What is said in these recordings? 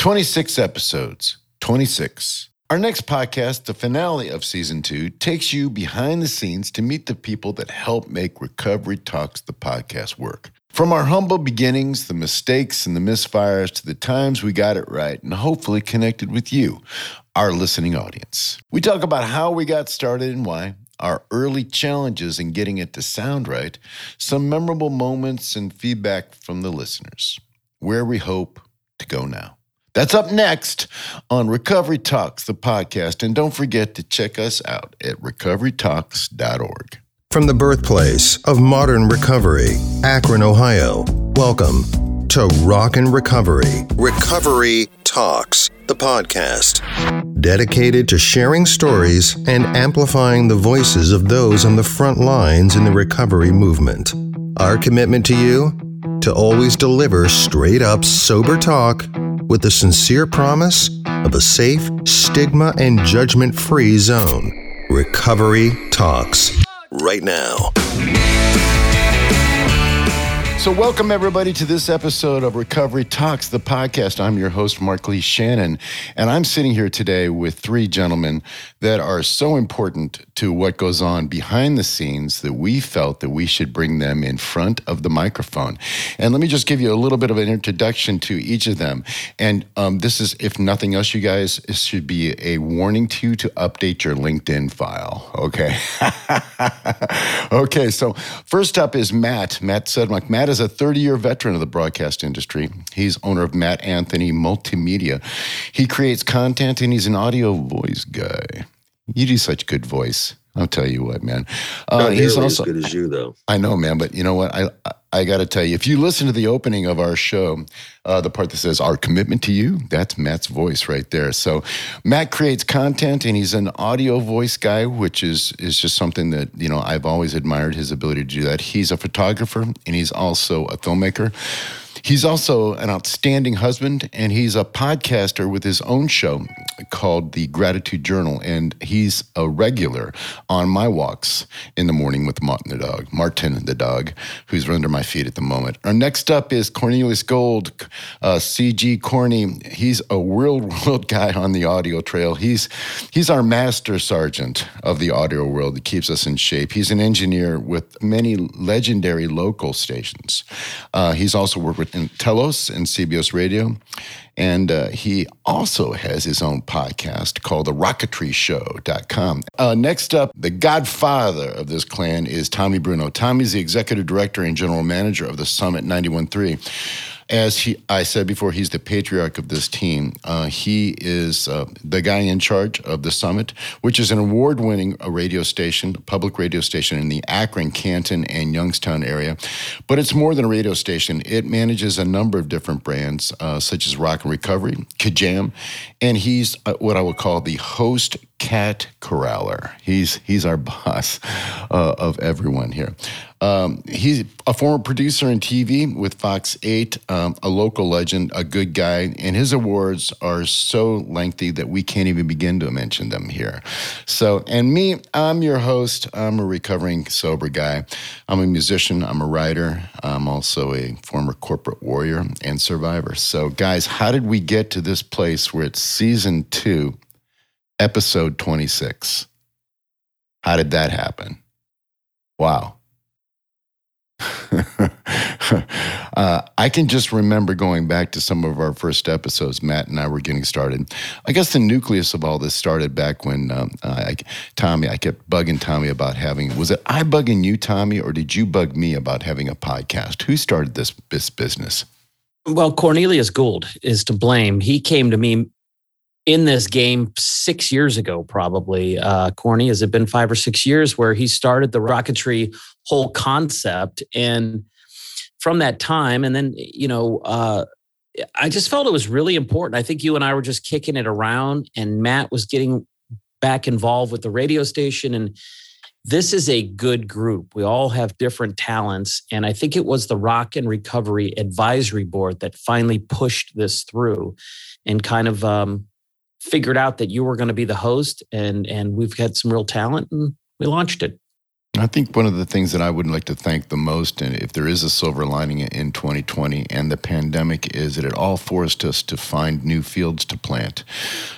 26 episodes. 26. Our next podcast, the finale of season two, takes you behind the scenes to meet the people that help make Recovery Talks, the podcast, work. From our humble beginnings, the mistakes and the misfires, to the times we got it right and hopefully connected with you, our listening audience. We talk about how we got started and why, our early challenges in getting it to sound right, some memorable moments and feedback from the listeners, where we hope to go now. That's up next on Recovery Talks, the podcast. And don't forget to check us out at recoverytalks.org. From the birthplace of modern recovery, Akron, Ohio, welcome to Rock and Recovery. Recovery Talks, the podcast. Dedicated to sharing stories and amplifying the voices of those on the front lines in the recovery movement. Our commitment to you? To always deliver straight up, sober talk with the sincere promise of a safe, stigma, and judgment free zone. Recovery Talks. Right now. So, welcome everybody to this episode of Recovery Talks, the podcast. I'm your host, Mark Lee Shannon, and I'm sitting here today with three gentlemen that are so important to what goes on behind the scenes that we felt that we should bring them in front of the microphone. And let me just give you a little bit of an introduction to each of them. And um, this is, if nothing else, you guys, this should be a warning to you to update your LinkedIn file. Okay. okay. So, first up is Matt, Matt Sedmak. Matt is a 30 year veteran of the broadcast industry. He's owner of Matt Anthony Multimedia. He creates content and he's an audio voice guy. You do such good voice. I'll tell you what, man. Uh, Not he's also, as good as you, though. I know, man. But you know what? I I got to tell you, if you listen to the opening of our show, uh, the part that says "Our commitment to you," that's Matt's voice right there. So, Matt creates content, and he's an audio voice guy, which is is just something that you know I've always admired his ability to do that. He's a photographer, and he's also a filmmaker. He's also an outstanding husband, and he's a podcaster with his own show called The Gratitude Journal. And he's a regular on my walks in the morning with Martin the dog, Martin the dog, who's under my feet at the moment. Our next up is Cornelius Gould, uh, CG Corny. He's a real world guy on the audio trail. He's he's our master sergeant of the audio world that keeps us in shape. He's an engineer with many legendary local stations. Uh, he's also worked with in Telos and CBS Radio. And uh, he also has his own podcast called the rocketry Uh, next up, the godfather of this clan is Tommy Bruno. Tommy's the executive director and general manager of the Summit 91.3 as he, I said before, he's the patriarch of this team. Uh, he is uh, the guy in charge of the Summit, which is an award-winning radio station, public radio station in the Akron, Canton, and Youngstown area. But it's more than a radio station. It manages a number of different brands, uh, such as Rock and Recovery, Kajam, and he's uh, what I would call the host cat corraller. He's he's our boss uh, of everyone here. Um, he's a former producer in TV with Fox 8, um, a local legend, a good guy, and his awards are so lengthy that we can't even begin to mention them here. So, and me, I'm your host. I'm a recovering sober guy. I'm a musician, I'm a writer, I'm also a former corporate warrior and survivor. So, guys, how did we get to this place where it's season two, episode 26? How did that happen? Wow. uh, I can just remember going back to some of our first episodes. Matt and I were getting started. I guess the nucleus of all this started back when um, I, Tommy. I kept bugging Tommy about having. Was it I bugging you, Tommy, or did you bug me about having a podcast? Who started this this business? Well, Cornelius Gould is to blame. He came to me in this game six years ago, probably. Uh, Corny, has it been five or six years where he started the rocketry whole concept? And from that time, and then, you know, uh, I just felt it was really important. I think you and I were just kicking it around, and Matt was getting back involved with the radio station. And this is a good group. We all have different talents. And I think it was the Rock and Recovery Advisory Board that finally pushed this through and kind of um, figured out that you were going to be the host and and we've got some real talent and we launched it I think one of the things that I would like to thank the most, and if there is a silver lining in 2020 and the pandemic, is that it all forced us to find new fields to plant.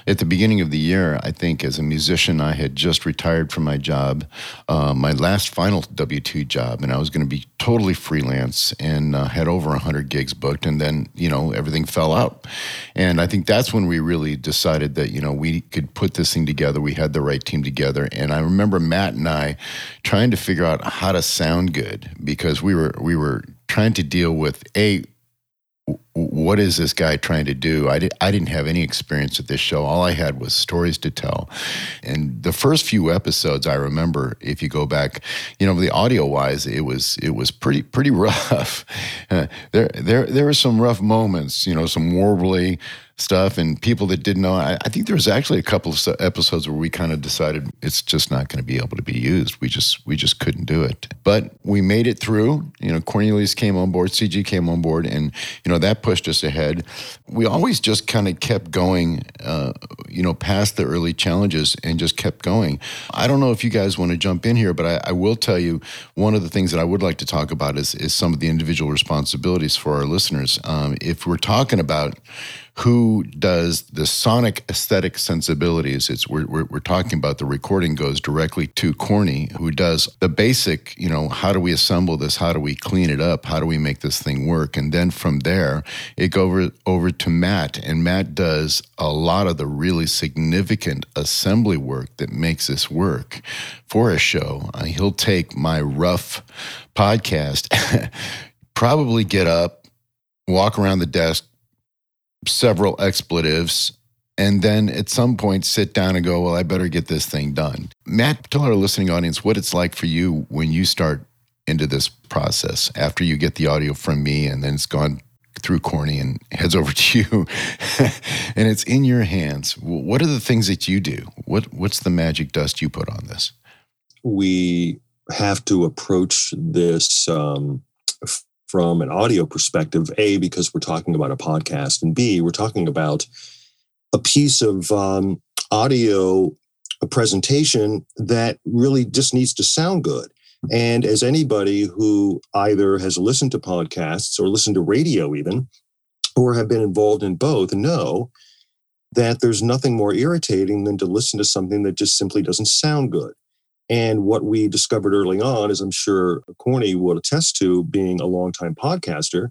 At the beginning of the year, I think as a musician, I had just retired from my job, uh, my last final W 2 job, and I was going to be totally freelance and uh, had over 100 gigs booked. And then, you know, everything fell out. And I think that's when we really decided that, you know, we could put this thing together. We had the right team together. And I remember Matt and I trying to figure out how to sound good because we were we were trying to deal with a what is this guy trying to do? I, did, I didn't have any experience with this show. All I had was stories to tell. And the first few episodes, I remember, if you go back, you know, the audio wise, it was it was pretty pretty rough. There there there were some rough moments, you know, some warbly stuff and people that didn't know. I, I, think there was actually a couple of episodes where we kind of decided it's just not going to be able to be used. We just we just couldn't do it. But we made it through. You know, Cornelius came on board, CG came on board, and you know that pushed us ahead. We always just kind of kept going. Uh, you know, past the early challenges and just kept going. I don't know if you guys want to jump in here, but I, I will tell you one of the things that I would like to talk about is is some of the individual responsibilities for our listeners. Um, if we're talking about who does the sonic aesthetic sensibilities. It's we're, we're, we're, talking about the recording goes directly to Corny, who does the basic, you know, how do we assemble this? How do we clean it up? How do we make this thing work? And then from there, it goes over, over to Matt, and Matt does a lot of the really significant assembly work that makes this work for a show. Uh, he'll take my rough podcast, probably get up, walk around the desk, several expletives and then at some point sit down and go, well, I better get this thing done. Matt, tell our listening audience what it's like for you when you start into this process after you get the audio from me and then it's gone through Corny and heads over to you and it's in your hands. What are the things that you do? What what's the magic dust you put on this? We have to approach this um, from an audio perspective a because we're talking about a podcast and b we're talking about a piece of um, audio a presentation that really just needs to sound good. And as anybody who either has listened to podcasts or listened to radio even or have been involved in both know that there's nothing more irritating than to listen to something that just simply doesn't sound good and what we discovered early on, as I'm sure Corny will attest to, being a longtime podcaster,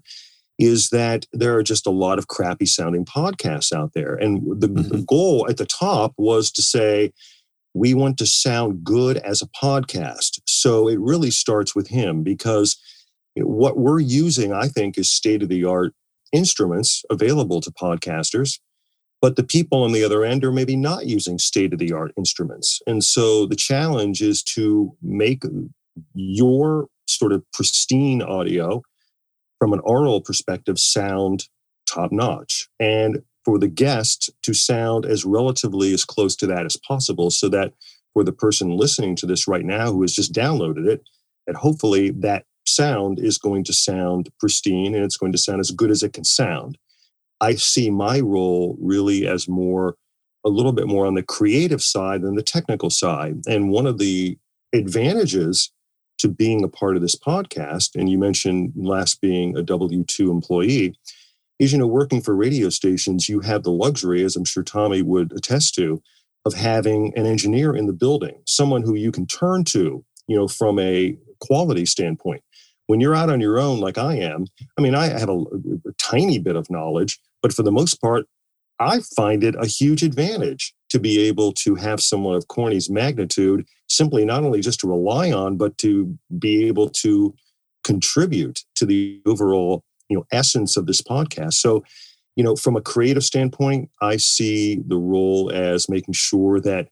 is that there are just a lot of crappy sounding podcasts out there. And the, mm-hmm. the goal at the top was to say, we want to sound good as a podcast. So it really starts with him because you know, what we're using, I think, is state of the art instruments available to podcasters but the people on the other end are maybe not using state of the art instruments. And so the challenge is to make your sort of pristine audio from an oral perspective sound top notch and for the guest to sound as relatively as close to that as possible so that for the person listening to this right now who has just downloaded it that hopefully that sound is going to sound pristine and it's going to sound as good as it can sound I see my role really as more, a little bit more on the creative side than the technical side. And one of the advantages to being a part of this podcast, and you mentioned last being a W 2 employee, is, you know, working for radio stations, you have the luxury, as I'm sure Tommy would attest to, of having an engineer in the building, someone who you can turn to, you know, from a quality standpoint. When you're out on your own, like I am, I mean, I have a, a tiny bit of knowledge, but for the most part, I find it a huge advantage to be able to have someone of Corny's magnitude simply not only just to rely on, but to be able to contribute to the overall you know essence of this podcast. So, you know, from a creative standpoint, I see the role as making sure that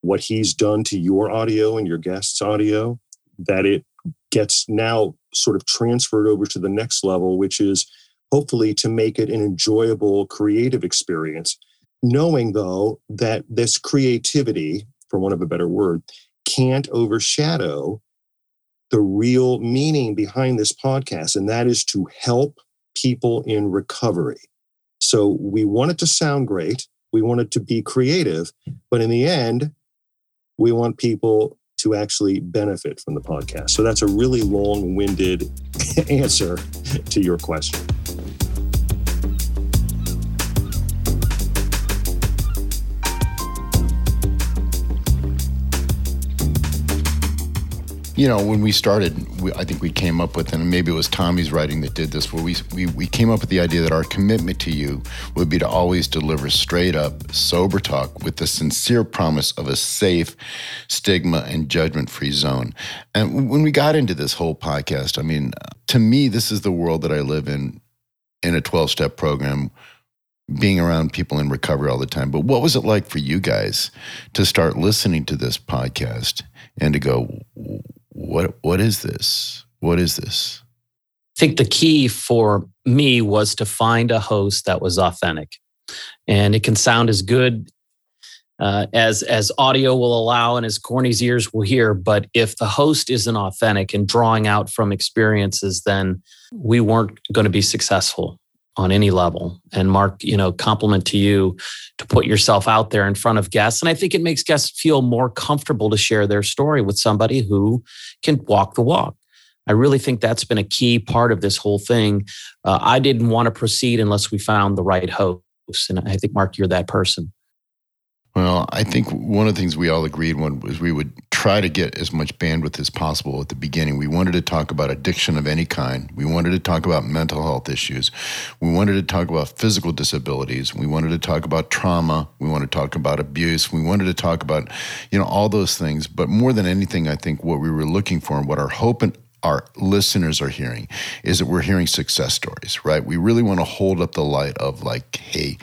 what he's done to your audio and your guests' audio, that it gets now sort of transferred over to the next level, which is hopefully to make it an enjoyable creative experience. Knowing though that this creativity, for want of a better word, can't overshadow the real meaning behind this podcast, and that is to help people in recovery. So we want it to sound great, we want it to be creative, but in the end, we want people to actually benefit from the podcast. So that's a really long winded answer to your question. You know, when we started, we, I think we came up with, and maybe it was Tommy's writing that did this, where we, we, we came up with the idea that our commitment to you would be to always deliver straight up, sober talk with the sincere promise of a safe, stigma and judgment free zone. And when we got into this whole podcast, I mean, to me, this is the world that I live in, in a 12 step program being around people in recovery all the time. But what was it like for you guys to start listening to this podcast and to go, what what is this? What is this? I think the key for me was to find a host that was authentic, and it can sound as good uh, as as audio will allow and as Corny's ears will hear. But if the host isn't authentic and drawing out from experiences, then we weren't going to be successful on any level. And Mark, you know, compliment to you to put yourself out there in front of guests. And I think it makes guests feel more comfortable to share their story with somebody who can walk the walk. I really think that's been a key part of this whole thing. Uh, I didn't want to proceed unless we found the right host. And I think, Mark, you're that person. Well, I think one of the things we all agreed on was we would try to get as much bandwidth as possible at the beginning. We wanted to talk about addiction of any kind. We wanted to talk about mental health issues. We wanted to talk about physical disabilities. We wanted to talk about trauma. We wanted to talk about abuse. We wanted to talk about, you know, all those things. But more than anything, I think what we were looking for and what our hope and our listeners are hearing is that we're hearing success stories, right? We really want to hold up the light of like, hey,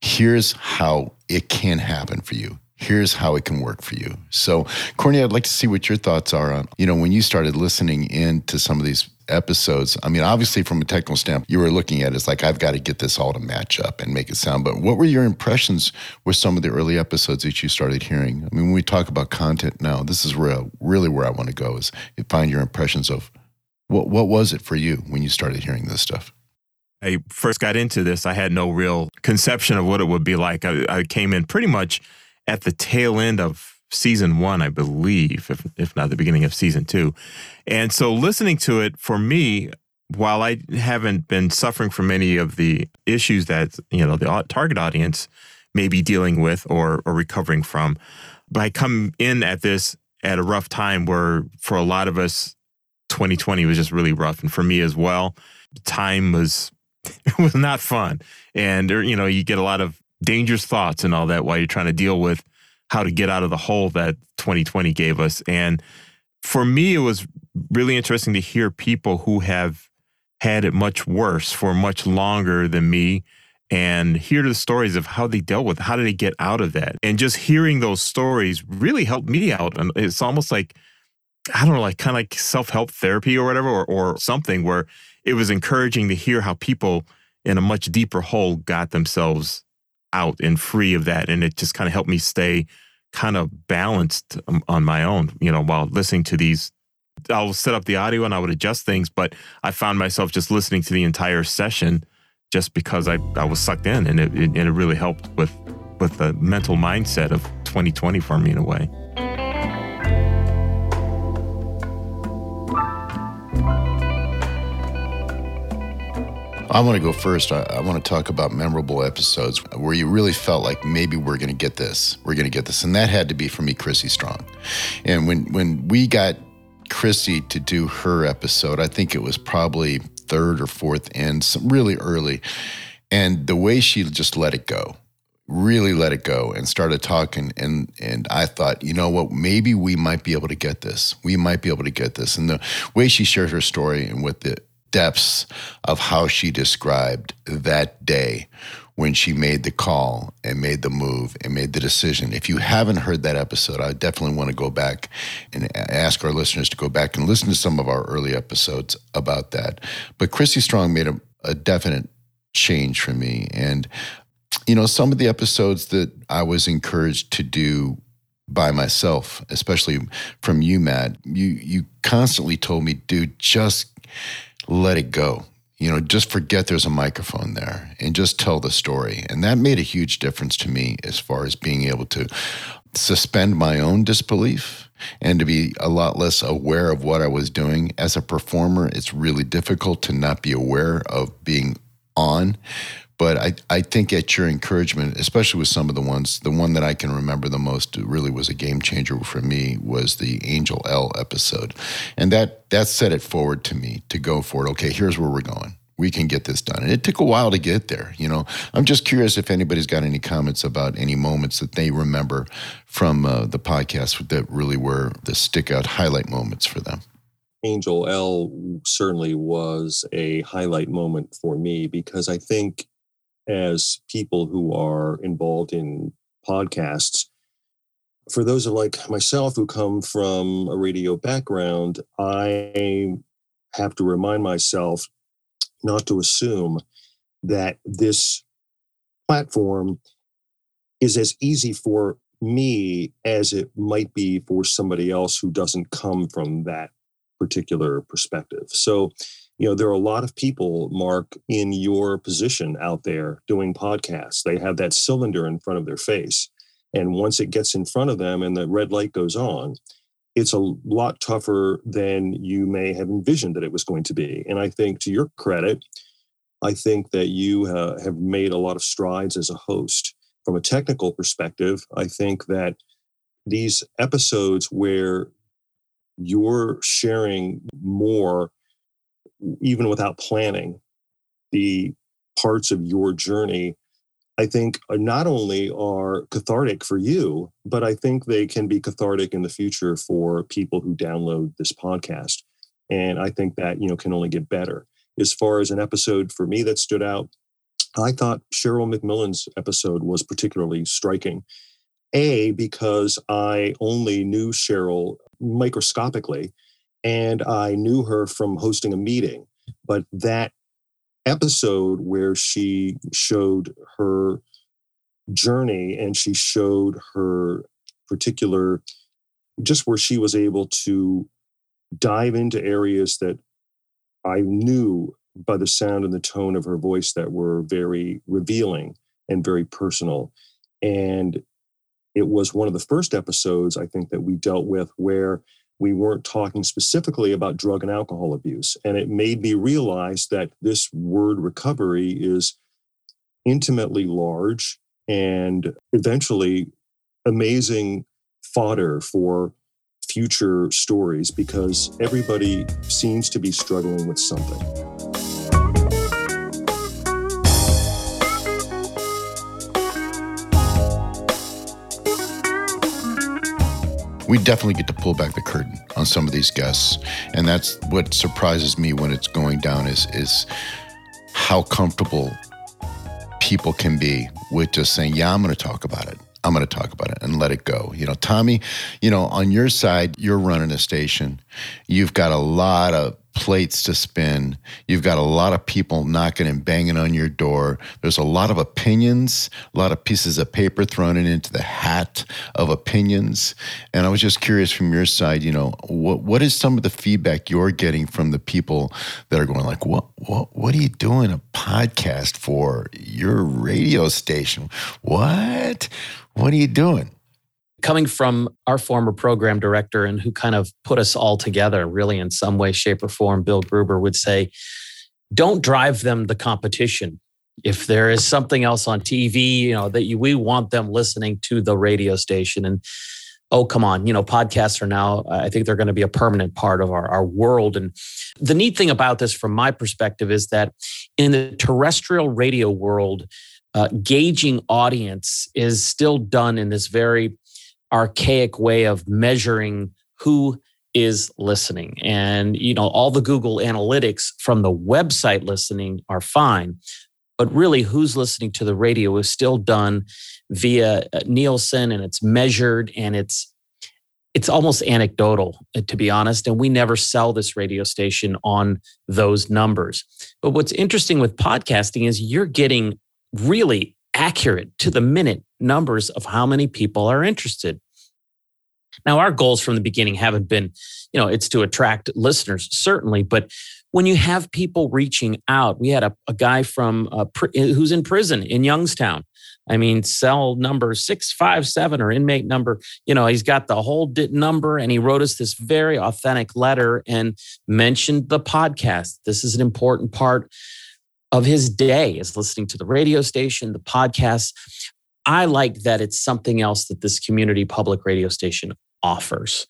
here's how it can happen for you. Here's how it can work for you. So, Corny, I'd like to see what your thoughts are on, you know, when you started listening into some of these episodes. I mean, obviously, from a technical standpoint, you were looking at it as like, I've got to get this all to match up and make it sound. But what were your impressions with some of the early episodes that you started hearing? I mean, when we talk about content now, this is where really where I want to go is find your impressions of what what was it for you when you started hearing this stuff? I first got into this, I had no real conception of what it would be like. I, I came in pretty much at the tail end of season one, I believe, if, if not the beginning of season two. And so listening to it for me, while I haven't been suffering from any of the issues that, you know, the target audience may be dealing with or, or recovering from, but I come in at this at a rough time where for a lot of us, 2020 was just really rough. And for me as well, time was it was not fun. And, you know, you get a lot of dangerous thoughts and all that while you're trying to deal with how to get out of the hole that 2020 gave us. And for me, it was really interesting to hear people who have had it much worse for much longer than me and hear the stories of how they dealt with how did they get out of that and just hearing those stories really helped me out and it's almost like i don't know like kind of like self-help therapy or whatever or, or something where it was encouraging to hear how people in a much deeper hole got themselves out and free of that. And it just kind of helped me stay kind of balanced um, on my own, you know, while listening to these. I'll set up the audio and I would adjust things, but I found myself just listening to the entire session just because I, I was sucked in and it, it, and it really helped with, with the mental mindset of 2020 for me in a way. I want to go first. I, I, want to talk about memorable episodes where you really felt like maybe we're going to get this. We're going to get this, and that had to be for me, Chrissy Strong. And when when we got Chrissy to do her episode, I think it was probably third or fourth in, some really early, and the way she just let it go, really let it go, and started talking, and and I thought, you know what, maybe we might be able to get this. We might be able to get this, and the way she shared her story and with the depths of how she described that day when she made the call and made the move and made the decision. If you haven't heard that episode, I definitely want to go back and ask our listeners to go back and listen to some of our early episodes about that. But Chrissy Strong made a, a definite change for me. And, you know, some of the episodes that I was encouraged to do by myself, especially from you, Matt, you you constantly told me, dude, just let it go. You know, just forget there's a microphone there and just tell the story. And that made a huge difference to me as far as being able to suspend my own disbelief and to be a lot less aware of what I was doing. As a performer, it's really difficult to not be aware of being on. But I, I think at your encouragement, especially with some of the ones, the one that I can remember the most really was a game changer for me was the Angel L episode. And that that set it forward to me to go for it. Okay, here's where we're going we can get this done. And it took a while to get there. You know, I'm just curious if anybody's got any comments about any moments that they remember from uh, the podcast that really were the stick out highlight moments for them. Angel L certainly was a highlight moment for me because I think as people who are involved in podcasts, for those of like myself who come from a radio background, I have to remind myself not to assume that this platform is as easy for me as it might be for somebody else who doesn't come from that particular perspective. So, you know, there are a lot of people, Mark, in your position out there doing podcasts. They have that cylinder in front of their face. And once it gets in front of them and the red light goes on, it's a lot tougher than you may have envisioned that it was going to be. And I think to your credit, I think that you uh, have made a lot of strides as a host. From a technical perspective, I think that these episodes where you're sharing more, even without planning, the parts of your journey I think uh, not only are cathartic for you, but I think they can be cathartic in the future for people who download this podcast. And I think that, you know, can only get better. As far as an episode for me that stood out, I thought Cheryl McMillan's episode was particularly striking. A, because I only knew Cheryl microscopically and I knew her from hosting a meeting. But that episode where she showed her journey and she showed her particular just where she was able to dive into areas that I knew by the sound and the tone of her voice that were very revealing and very personal. And it was one of the first episodes I think that we dealt with where we weren't talking specifically about drug and alcohol abuse. And it made me realize that this word recovery is intimately large and eventually amazing fodder for future stories because everybody seems to be struggling with something. We definitely get to pull back the curtain on some of these guests, and that's what surprises me when it's going down is is how comfortable people can be with just saying, "Yeah, I'm going to talk about it." I'm going to talk about it and let it go. You know, Tommy, you know, on your side, you're running a station. You've got a lot of plates to spin. You've got a lot of people knocking and banging on your door. There's a lot of opinions, a lot of pieces of paper thrown into the hat of opinions. And I was just curious from your side, you know, what what is some of the feedback you're getting from the people that are going like, what what what are you doing a podcast for? Your radio station. What? What are you doing? Coming from our former program director and who kind of put us all together really in some way shape or form bill gruber would say don't drive them the competition. If there is something else on tv you know that you, we want them listening to the radio station. And oh come on you know podcasts are now i think they're going to be a permanent part of our, our world. And the neat thing about this from my perspective is that in the terrestrial radio world uh, gauging audience is still done in this very archaic way of measuring who is listening. And, you know, all the Google analytics from the website listening are fine. But really, who's listening to the radio is still done via uh, Nielsen and it's measured and it's it's almost anecdotal uh, to be honest and we never sell this radio station on those numbers but what's interesting with podcasting is you're getting really accurate to the minute numbers of how many people are interested. Now, our goals from the beginning haven't been, you know, it's to attract listeners, certainly, but when you have people reaching out, we had a, a guy from uh, who's in prison in Youngstown I mean, cell number 657 or inmate number, you know, he's got the whole number and he wrote us this very authentic letter and mentioned the podcast. This is an important part of his day is listening to the radio station, the podcast. I like that it's something else that this community public radio station offers.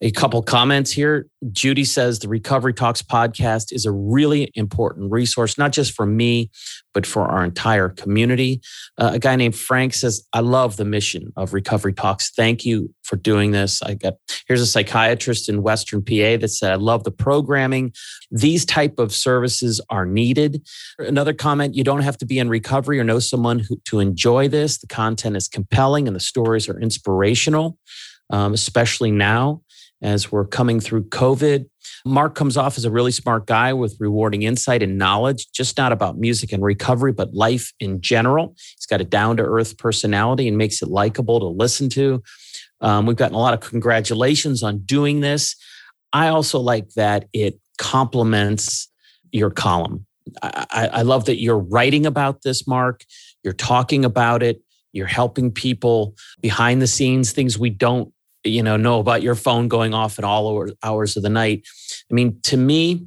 A couple comments here. Judy says the Recovery Talks podcast is a really important resource, not just for me, but for our entire community. Uh, a guy named Frank says, I love the mission of Recovery Talks. Thank you for doing this. I got here's a psychiatrist in Western PA that said, I love the programming. These type of services are needed. Another comment, you don't have to be in recovery or know someone who, to enjoy this. The content is compelling and the stories are inspirational, um, especially now as we're coming through COVID. Mark comes off as a really smart guy with rewarding insight and knowledge, just not about music and recovery, but life in general. He's got a down to earth personality and makes it likable to listen to. Um, we've gotten a lot of congratulations on doing this. I also like that it complements your column. I, I love that you're writing about this, Mark. You're talking about it. You're helping people behind the scenes, things we don't you know know about your phone going off at all hours of the night. I mean to me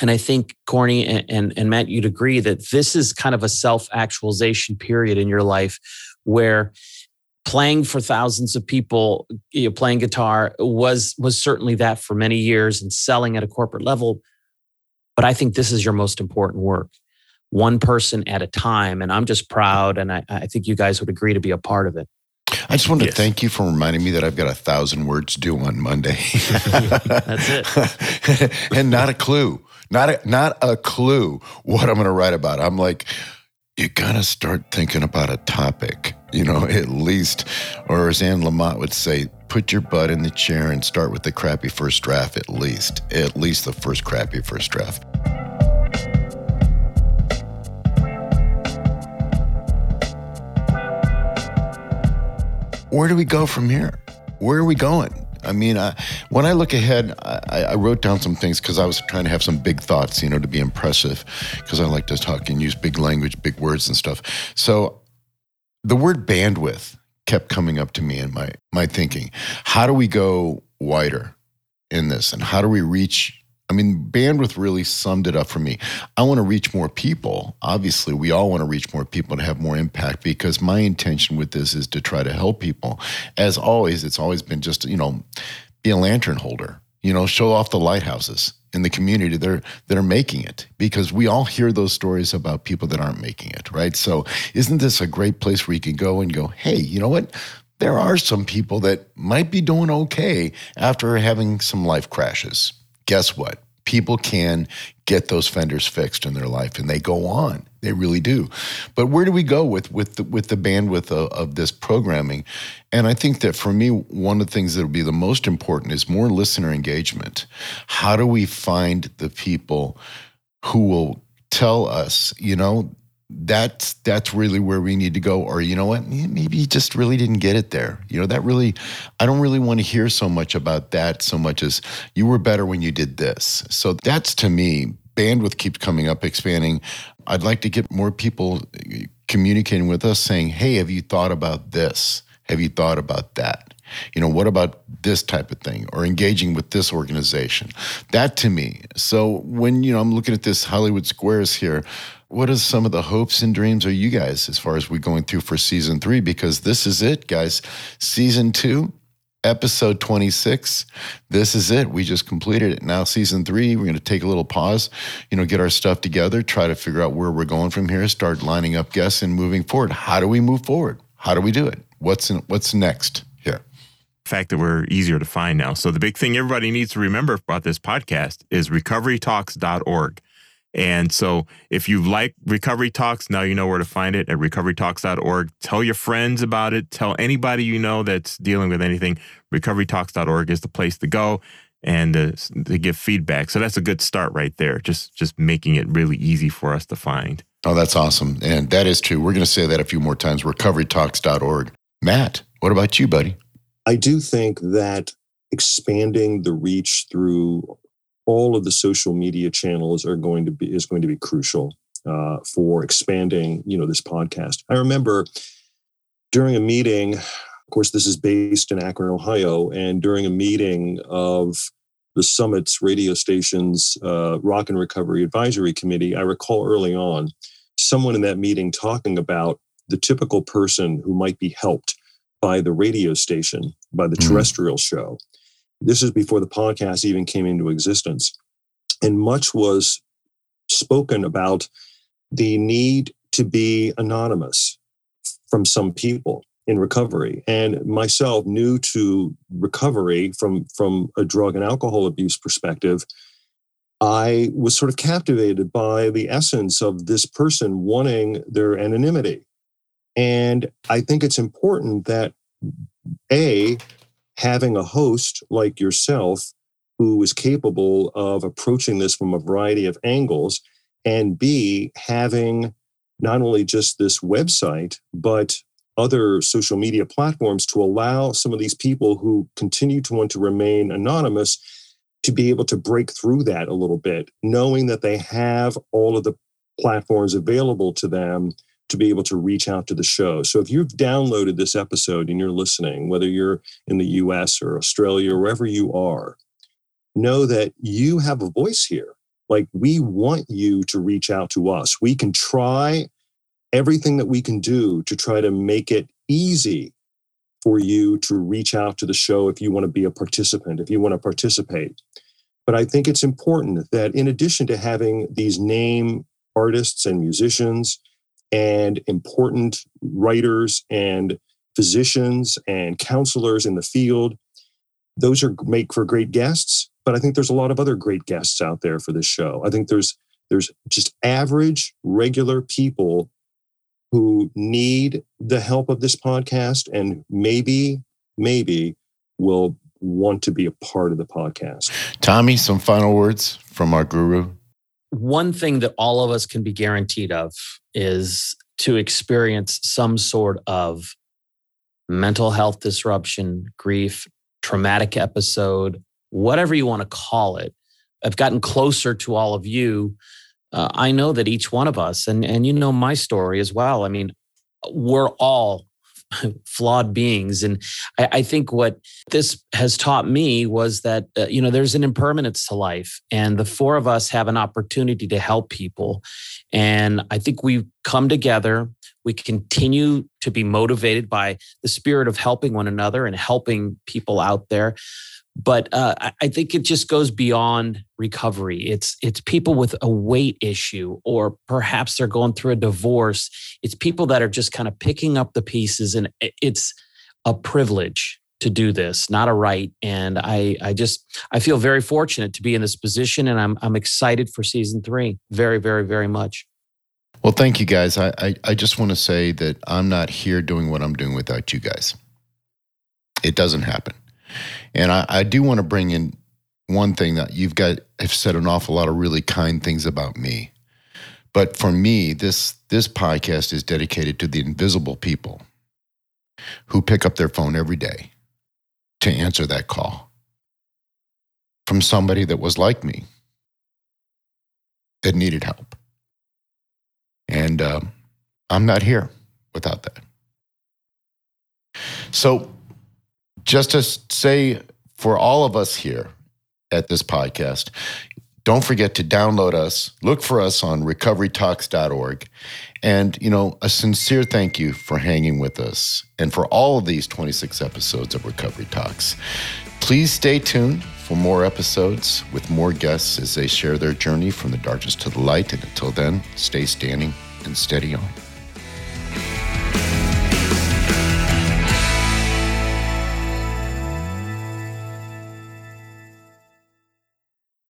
and i think corny and, and, and matt you'd agree that this is kind of a self-actualization period in your life where playing for thousands of people you know, playing guitar was was certainly that for many years and selling at a corporate level. But i think this is your most important work one person at a time. And i'm just proud and I, I think you guys would agree to be a part of it I just wanted yes. to thank you for reminding me that I've got a thousand words due on Monday. That's it. and not a clue, not a, not a clue what I'm going to write about. I'm like, you got to start thinking about a topic, you know, at least, or as Anne Lamott would say, put your butt in the chair and start with the crappy first draft at least, at least the first crappy first draft. Where do we go from here? Where are we going? I mean, I, when I look ahead, I, I wrote down some things because I was trying to have some big thoughts, you know, to be impressive, because I like to talk and use big language, big words and stuff. So the word bandwidth kept coming up to me in my my thinking. How do we go wider in this, and how do we reach I mean, bandwidth really summed it up for me. I want to reach more people. Obviously, we all want to reach more people to have more impact because my intention with this is to try to help people. As always, it's always been just, you know, be a lantern holder, you know, show off the lighthouses in the community that are, that are making it because we all hear those stories about people that aren't making it, right? So, isn't this a great place where you can go and go, hey, you know what? There are some people that might be doing okay after having some life crashes guess what? People can get those fenders fixed in their life and they go on. They really do. But where do we go with with the, with the bandwidth of, of this programming? And I think that for me, one of the things that will be the most important is more listener engagement. How do we find the people who will tell us, you know, that's that's really where we need to go. Or you know what? Maybe you just really didn't get it there. You know that really i don't really want to hear so much about that so much as you were better when you did this. So that's to me bandwidth keeps coming up expanding. I'd like to get more people uh, communicating with us saying hey have you thought about this? Have you thought about that you know what about this type of thing or engaging with this organization that to me so when you know i'm looking at this hollywood squares here what are some of the hopes and dreams are you guys as far as we going through for season three? Because this is it, guys. Season two, episode 26. This is it. We just completed it. Now, season three, we're going to take a little pause, you know, get our stuff together, try to figure out where we're going from here, start lining up guests and moving forward. How do we move forward? How do we do it? What's in, what's next? Fact that we're easier to find now. So the big thing everybody needs to remember about this podcast is recoverytalks.org. And so if you like Recovery Talks, now you know where to find it at recoverytalks.org. Tell your friends about it. Tell anybody you know that's dealing with anything. Recoverytalks.org is the place to go and uh, to give feedback. So that's a good start right there. Just just making it really easy for us to find. Oh, that's awesome. And that is true. We're going to say that a few more times. Recoverytalks.org. Matt, what about you, buddy? I do think that expanding the reach through all of the social media channels are going to be is going to be crucial. uh, for expanding, you know, this podcast. I remember during a meeting, of course, this is based in Akron, Ohio, and during a meeting of the Summit's radio station's uh, Rock and Recovery Advisory Committee, I recall early on someone in that meeting talking about the typical person who might be helped by the radio station, by the mm-hmm. terrestrial mm-hmm. show. This is before the podcast even came into existence. And much was spoken about the need to be anonymous from some people in recovery and myself new to recovery from from a drug and alcohol abuse perspective i was sort of captivated by the essence of this person wanting their anonymity and i think it's important that a having a host like yourself who is capable of approaching this from a variety of angles, and B, having not only just this website, but other social media platforms to allow some of these people who continue to want to remain anonymous to be able to break through that a little bit, knowing that they have all of the platforms available to them to be able to reach out to the show. So if you've downloaded this episode and you're listening, whether you're in the US or Australia, or wherever you are, know that you have a voice here. Like we want you to reach out to us. We can try everything that we can do to try to make it easy for you to reach out to the show if you want to be a participant, if you want to participate. But I think it's important that in addition to having these name artists and musicians and important writers and physicians and counselors in the field, those are make for great guests but I think there's a lot of other great guests out there for this show. I think there's there's just average, regular people who need the help of this podcast and maybe, maybe will want to be a part of the podcast. Tommy, some final words from our guru. One thing that all of us can be guaranteed of is to experience some sort of mental health disruption, grief, traumatic episode, whatever you want to call it. I've gotten closer to all of you. Uh, I know that each one of us, and and you know my story as well. I mean, we're all flawed beings, and I, I, think what this has taught me was that uh, you know there's an impermanence to life, and the four of us have an opportunity to help people, and I think we've come together. We continue to be motivated by the spirit of helping one another and helping people out there but uh, I think it just goes beyond recovery. It's it's people with a weight issue, or perhaps they're going through a divorce. It's people that are just kind of picking up the pieces, and it's a privilege to do this, not a right. And I I just I feel very fortunate to be in this position, and I'm I'm excited for season three. Very very very much. Well, thank you guys. I, I, I just want to say that I'm not here doing what I'm doing without you guys. It doesn't happen. And I, I do want to bring in one thing that you've got have said an awful lot of really kind things about me. But for me, this this podcast is dedicated to the invisible people who pick up their phone every day to answer that call from somebody that was like me that needed help. And uh, I'm not here without that. So just to say for all of us here at this podcast, don't forget to download us. Look for us on recoverytalks.org. And, you know, a sincere thank you for hanging with us and for all of these 26 episodes of Recovery Talks. Please stay tuned for more episodes with more guests as they share their journey from the darkness to the light. And until then, stay standing and steady on.